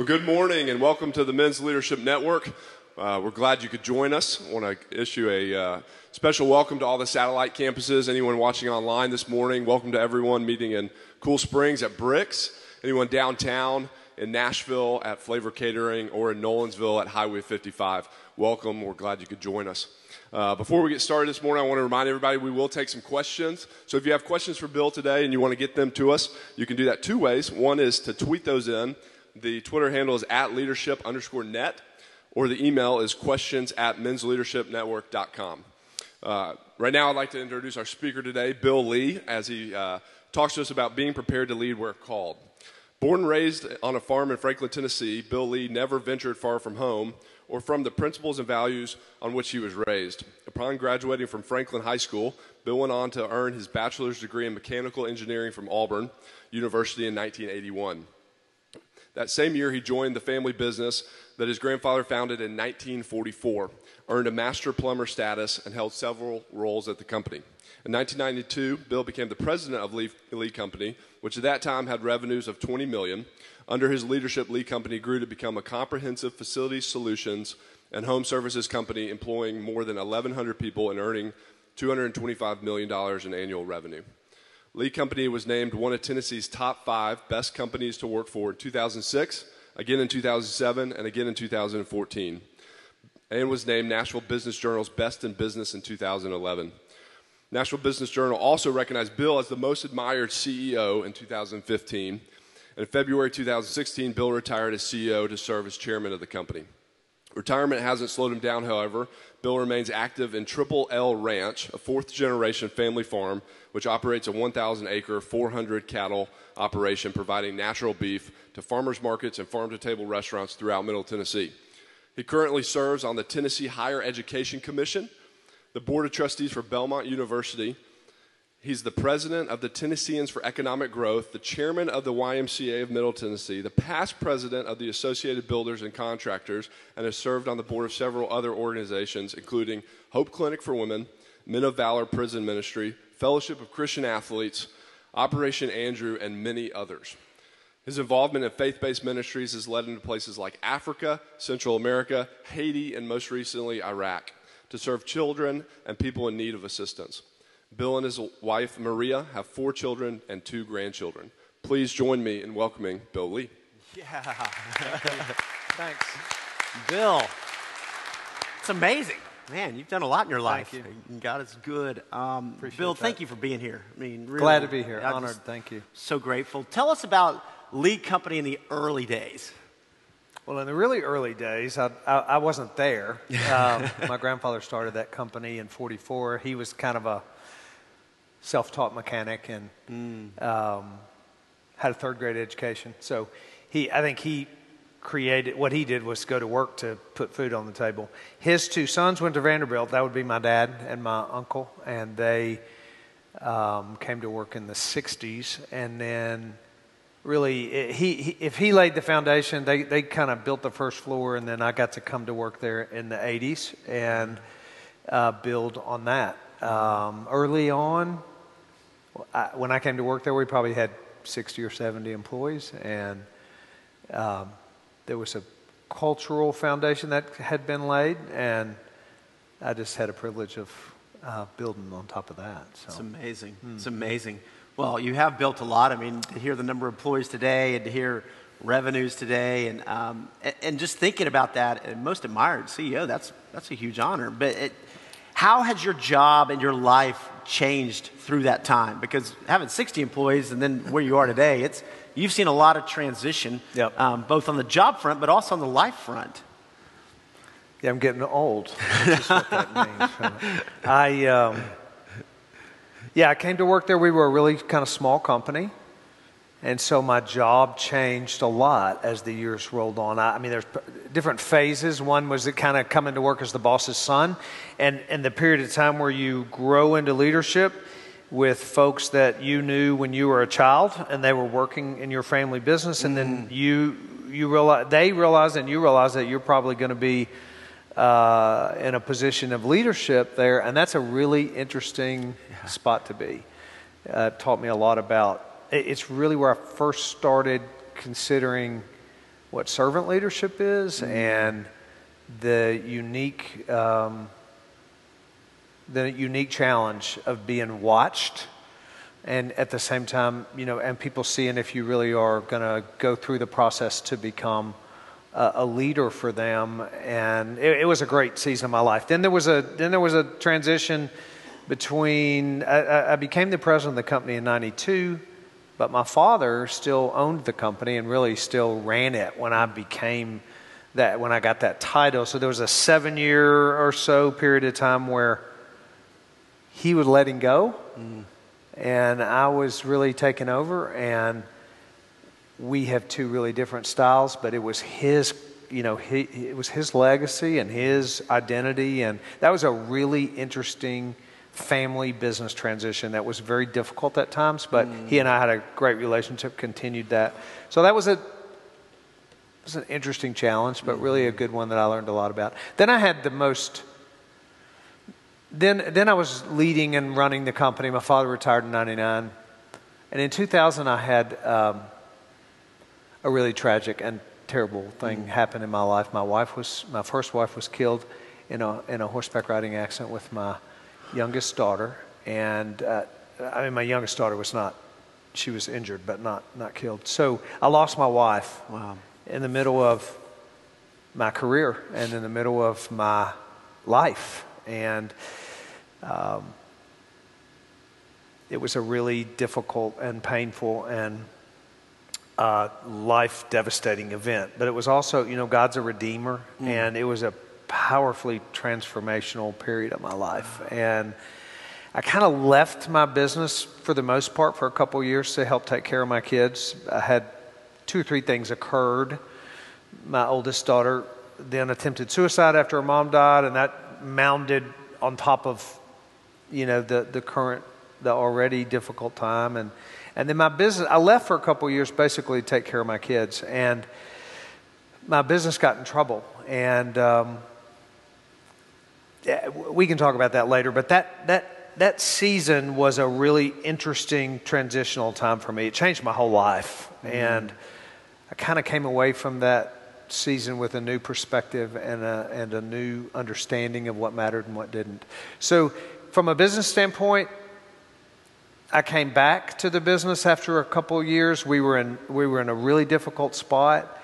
Well, good morning and welcome to the Men's Leadership Network. Uh, we're glad you could join us. I want to issue a uh, special welcome to all the satellite campuses. Anyone watching online this morning, welcome to everyone meeting in Cool Springs at Bricks. Anyone downtown in Nashville at Flavor Catering or in Nolensville at Highway 55, welcome. We're glad you could join us. Uh, before we get started this morning, I want to remind everybody we will take some questions. So if you have questions for Bill today and you want to get them to us, you can do that two ways. One is to tweet those in the Twitter handle is at leadership underscore net, or the email is questions at mensleadershipnetwork.com. Uh, right now, I'd like to introduce our speaker today, Bill Lee, as he uh, talks to us about being prepared to lead where called. Born and raised on a farm in Franklin, Tennessee, Bill Lee never ventured far from home or from the principles and values on which he was raised. Upon graduating from Franklin High School, Bill went on to earn his bachelor's degree in mechanical engineering from Auburn University in 1981. That same year, he joined the family business that his grandfather founded in 1944, earned a master plumber status, and held several roles at the company. In 1992, Bill became the president of Lee, Lee Company, which at that time had revenues of 20 million. Under his leadership, Lee Company grew to become a comprehensive facilities solutions and home services company employing more than 1,100 people and earning $225 million in annual revenue. Lee Company was named one of Tennessee's top five best companies to work for in 2006, again in 2007, and again in 2014, and was named Nashville Business Journal's Best in Business in 2011. Nashville Business Journal also recognized Bill as the most admired CEO in 2015. And In February 2016, Bill retired as CEO to serve as chairman of the company. Retirement hasn't slowed him down, however. Bill remains active in Triple L Ranch, a fourth generation family farm which operates a 1,000 acre, 400 cattle operation providing natural beef to farmers markets and farm to table restaurants throughout Middle Tennessee. He currently serves on the Tennessee Higher Education Commission, the Board of Trustees for Belmont University, He's the president of the Tennesseans for Economic Growth, the chairman of the YMCA of Middle Tennessee, the past president of the Associated Builders and Contractors, and has served on the board of several other organizations, including Hope Clinic for Women, Men of Valor Prison Ministry, Fellowship of Christian Athletes, Operation Andrew, and many others. His involvement in faith based ministries has led him to places like Africa, Central America, Haiti, and most recently Iraq to serve children and people in need of assistance. Bill and his wife, Maria, have four children and two grandchildren. Please join me in welcoming Bill Lee. Yeah. Thanks. Bill, it's amazing. Man, you've done a lot in your life. Thank you. God is good. Um, Appreciate Bill, that. thank you for being here. I mean, really, Glad to be here. I'm Honored. Thank you. So grateful. Tell us about Lee Company in the early days. Well, in the really early days, I, I, I wasn't there. Um, my grandfather started that company in 44. He was kind of a self taught mechanic and um, had a third grade education. So he, I think he created what he did was go to work to put food on the table. His two sons went to Vanderbilt. That would be my dad and my uncle, and they um, came to work in the 60s. And then, really, it, he, he if he laid the foundation, they, they kind of built the first floor, and then I got to come to work there in the 80s and uh, build on that. Um, early on, I, when I came to work there, we probably had 60 or 70 employees, and um, there was a cultural foundation that had been laid, and I just had a privilege of uh, building on top of that. It's amazing. Hmm. It's amazing. Well, you have built a lot. I mean, to hear the number of employees today and to hear revenues today, and um, and, and just thinking about that, and most admired CEO. That's that's a huge honor. But it, how has your job and your life changed through that time? Because having 60 employees and then where you are today, it's you've seen a lot of transition, Yep. um, both on the job front, but also on the life front. yeah, I'm getting old. Which is what that means. I um, yeah, I came to work there. We were a really kind of small company. And so my job changed a lot as the years rolled on. I, I mean, there's p- different phases. One was it kind of coming to work as the boss's son, and and the period of time where you grow into leadership with folks that you knew when you were a child, and they were working in your family business, and then you you realize they realize and you realize that you're probably going to be uh, in a position of leadership there, and that's a really interesting spot to be. Uh, taught me a lot about. It- It's really where I first started considering what servant leadership is and the unique um, the unique challenge of being watched and at the same time you know and people seeing if you really are going to go through the process to become a, a leader for them. And it, it, was a great season of my life. Then there was a then there was a transition between I, I became the president of the company in 92 but my father still owned the company and really still ran it when I became that, when I got that title. So there was a seven year or so period of time where he was letting go mm. and I was really taking over. And we have two really different styles, but it was his you know, he, it was his legacy and his identity, and that was a really interesting family business transition that was very difficult at times, but mm. he and I had a great relationship, continued that. So that was a was an interesting challenge, but really a good one that I learned a lot about. Then I had the most then then I was leading and running the company. My father retired in 99. And in 2000 I had um, a really tragic and terrible thing mm. happen in my life. My wife was my first wife was killed in a in a horseback riding accident with my youngest daughter, and uh, I mean, my youngest daughter was not, she was injured, but not, not killed. So I lost my wife wow. in the middle of my career and in the middle of my life. And um, it was a really difficult and painful and uh, life devastating event. But it was also, you know, God's a redeemer, mm. and it was a powerfully transformational period of my life. And I kind of left my business for the most part for a couple years to help take care of my kids. I had two or three things occurred. My oldest daughter then attempted suicide after her mom died, and that mounded on top of, you know, the, the current, the already difficult time. And, and then my business, I left for a couple years basically to take care of my kids. And my business got in trouble. And um, we can talk about that later, but that, that, that season was a really interesting transitional time for me. It changed my whole life. Mm-hmm. And I kind of came away from that season with a new perspective and a, and a new understanding of what mattered and what didn't. So, from a business standpoint, I came back to the business after a couple of years. We were in, we were in a really difficult spot,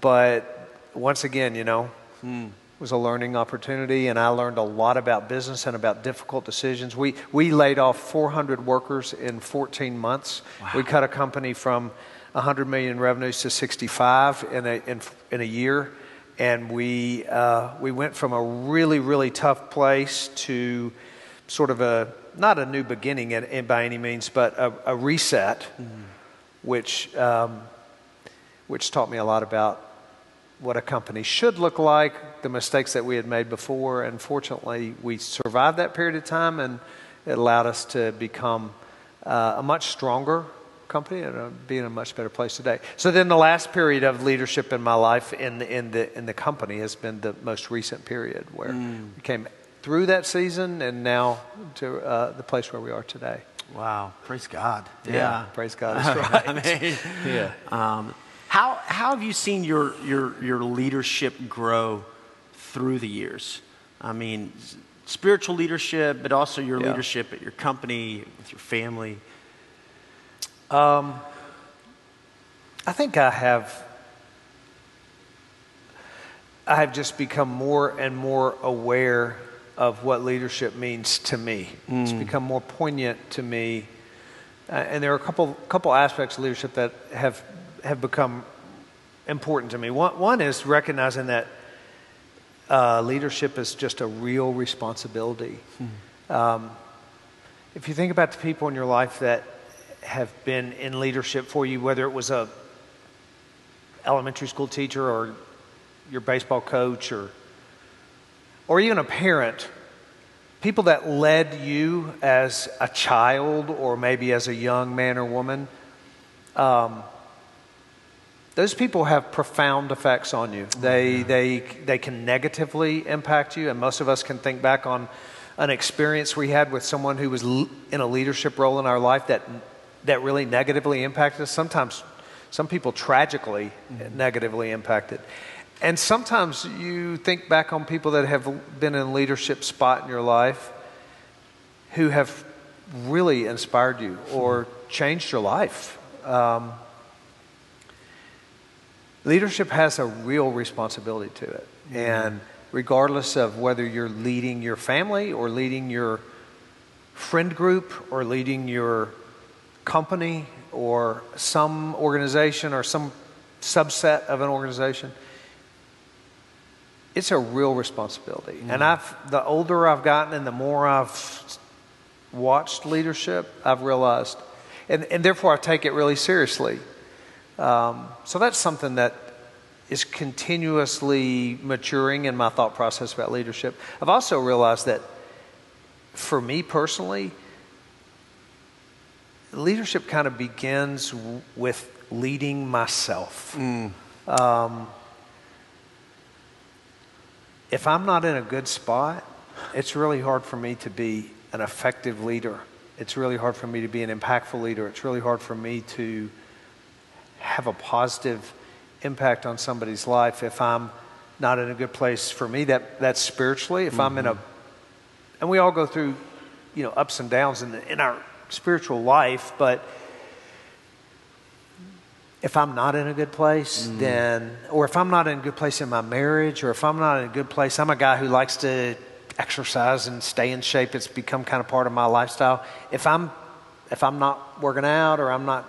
but once again, you know, hmm was a learning opportunity, and I learned a lot about business and about difficult decisions. We, we laid off 400 workers in 14 months. Wow. We cut a company from 100 million revenues to 65 in a, in, in a year. And we, uh, we went from a really, really tough place to sort of a, not a new beginning in, in by any means, but a, a reset, mm-hmm. which, um, which taught me a lot about what a company should look like, the mistakes that we had made before, and fortunately, we survived that period of time, and it allowed us to become uh, a much stronger company and uh, be in a much better place today. So then, the last period of leadership in my life in the, in the in the company has been the most recent period where mm. we came through that season and now to uh, the place where we are today. Wow! Praise God. Yeah, yeah. praise God. That's right. I mean, yeah. Um, how, how have you seen your, your, your leadership grow through the years? I mean, spiritual leadership, but also your yeah. leadership at your company, with your family. Um, I think I have. I have just become more and more aware of what leadership means to me. Mm. It's become more poignant to me, uh, and there are a couple couple aspects of leadership that have have become important to me. One, one is recognizing that uh, leadership is just a real responsibility. Hmm. Um, if you think about the people in your life that have been in leadership for you, whether it was a elementary school teacher or your baseball coach or or even a parent, people that led you as a child or maybe as a young man or woman. Um, those people have profound effects on you. They, they, they can negatively impact you, and most of us can think back on an experience we had with someone who was in a leadership role in our life that, that really negatively impacted us. Sometimes, some people tragically negatively impacted. And sometimes you think back on people that have been in a leadership spot in your life who have really inspired you or changed your life. Um, leadership has a real responsibility to it. Mm-hmm. And regardless of whether you're leading your family or leading your friend group or leading your company or some organization or some subset of an organization, it's a real responsibility. Mm-hmm. And I've the older I've gotten and the more I've watched leadership, I've realized, and, and therefore I take it really seriously. Um, so that's something that is continuously maturing in my thought process about leadership. I've also realized that for me personally, leadership kind of begins w- with leading myself. Um, if I'm not in a good spot, it's really hard for me to be an effective leader. It's really hard for me to be an impactful leader. It's really hard for me to have a positive impact on somebody's life if I'm not in a good place for me. That that's spiritually. If I'm in a, mm-hmm. and we all go through, you know, ups and downs in the, in our spiritual life, but if I'm not in a good place, mm-hmm. then, or if I'm not in a good place in my marriage, or if I'm not in a good place, I'm a guy who likes to exercise and stay in shape. It's become kind of part of my lifestyle. If I'm, if I'm not working out or I'm not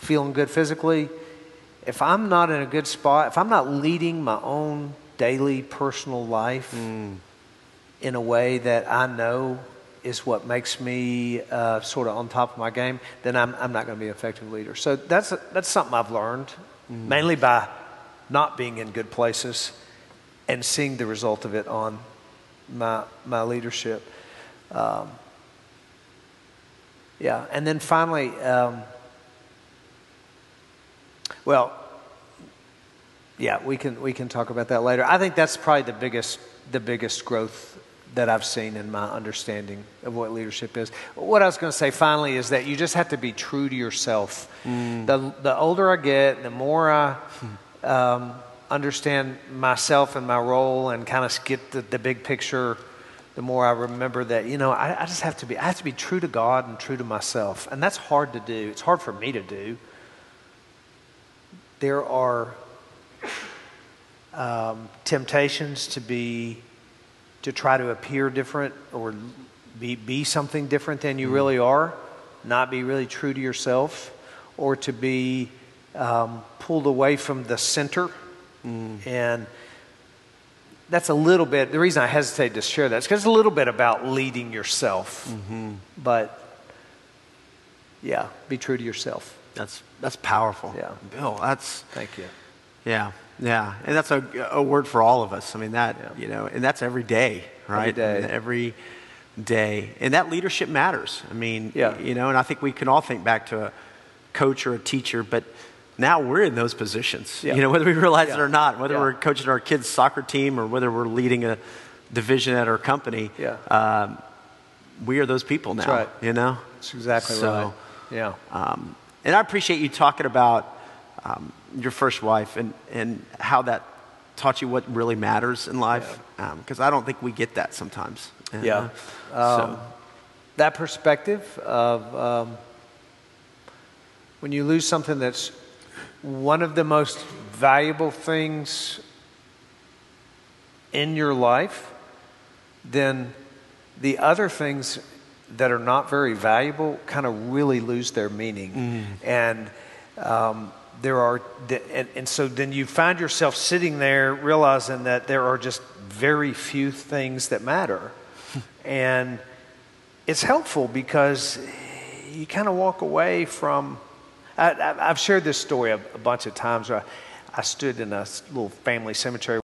feeling good physically, if I'm not in a good spot, if I'm not leading my own daily personal life in a way that I know is what makes me uh, sort of on top of my game, then I'm, I'm not going to be an effective leader. So that's, that's something I've learned, mainly by not being in good places and seeing the result of it on my, my leadership. Um, yeah, and then finally, um, well, yeah, we can we can talk about that later. I think that's probably the biggest the biggest growth that I've seen in my understanding of what leadership is. What I was going to say finally is that you just have to be true to yourself. The the older I get, the more I um, understand myself and my role, and kind of get the, the big picture. The more I remember that, you know, I, I just have to be I have to be true to God and true to myself, and that's hard to do. It's hard for me to do. There are um, temptations to be to try to appear different or be, be something different than you really are not be really true to yourself or to be um, pulled away from the center. And that's a little bit the reason i hesitate to share that is because it's a little bit about leading yourself. But yeah be true to yourself That's that's powerful. Yeah. Bill, that's thank you yeah, yeah, and that's a, a word for all of us. I mean that Yeah. you know, and that's every day, right? day. I mean, every day, and that leadership matters. I mean, Yeah. you know, and I think we can all think back to a coach or a teacher, but now we're in those positions. Yeah. You know, whether we realize it or not, whether Yeah. we're coaching our kids' soccer team or whether we're leading a division at our company. Yeah. Um, we are those people now. right. You know. that's exactly So, right yeah Um, and I appreciate you talking about um, your first wife and, and how that taught you what really matters in life. Because I don't think we get that sometimes. you Yeah. know? Um, that perspective of um, when you lose something that's one of the most valuable things in your life, then the other things that are not very valuable kind of really lose their meaning. And um, there are, and, and so then you find yourself sitting there realizing that there are just very few things that matter. and it's helpful because you kind of walk away from. I, I, I've shared this story a, a bunch of times where I, I stood in a little family cemetery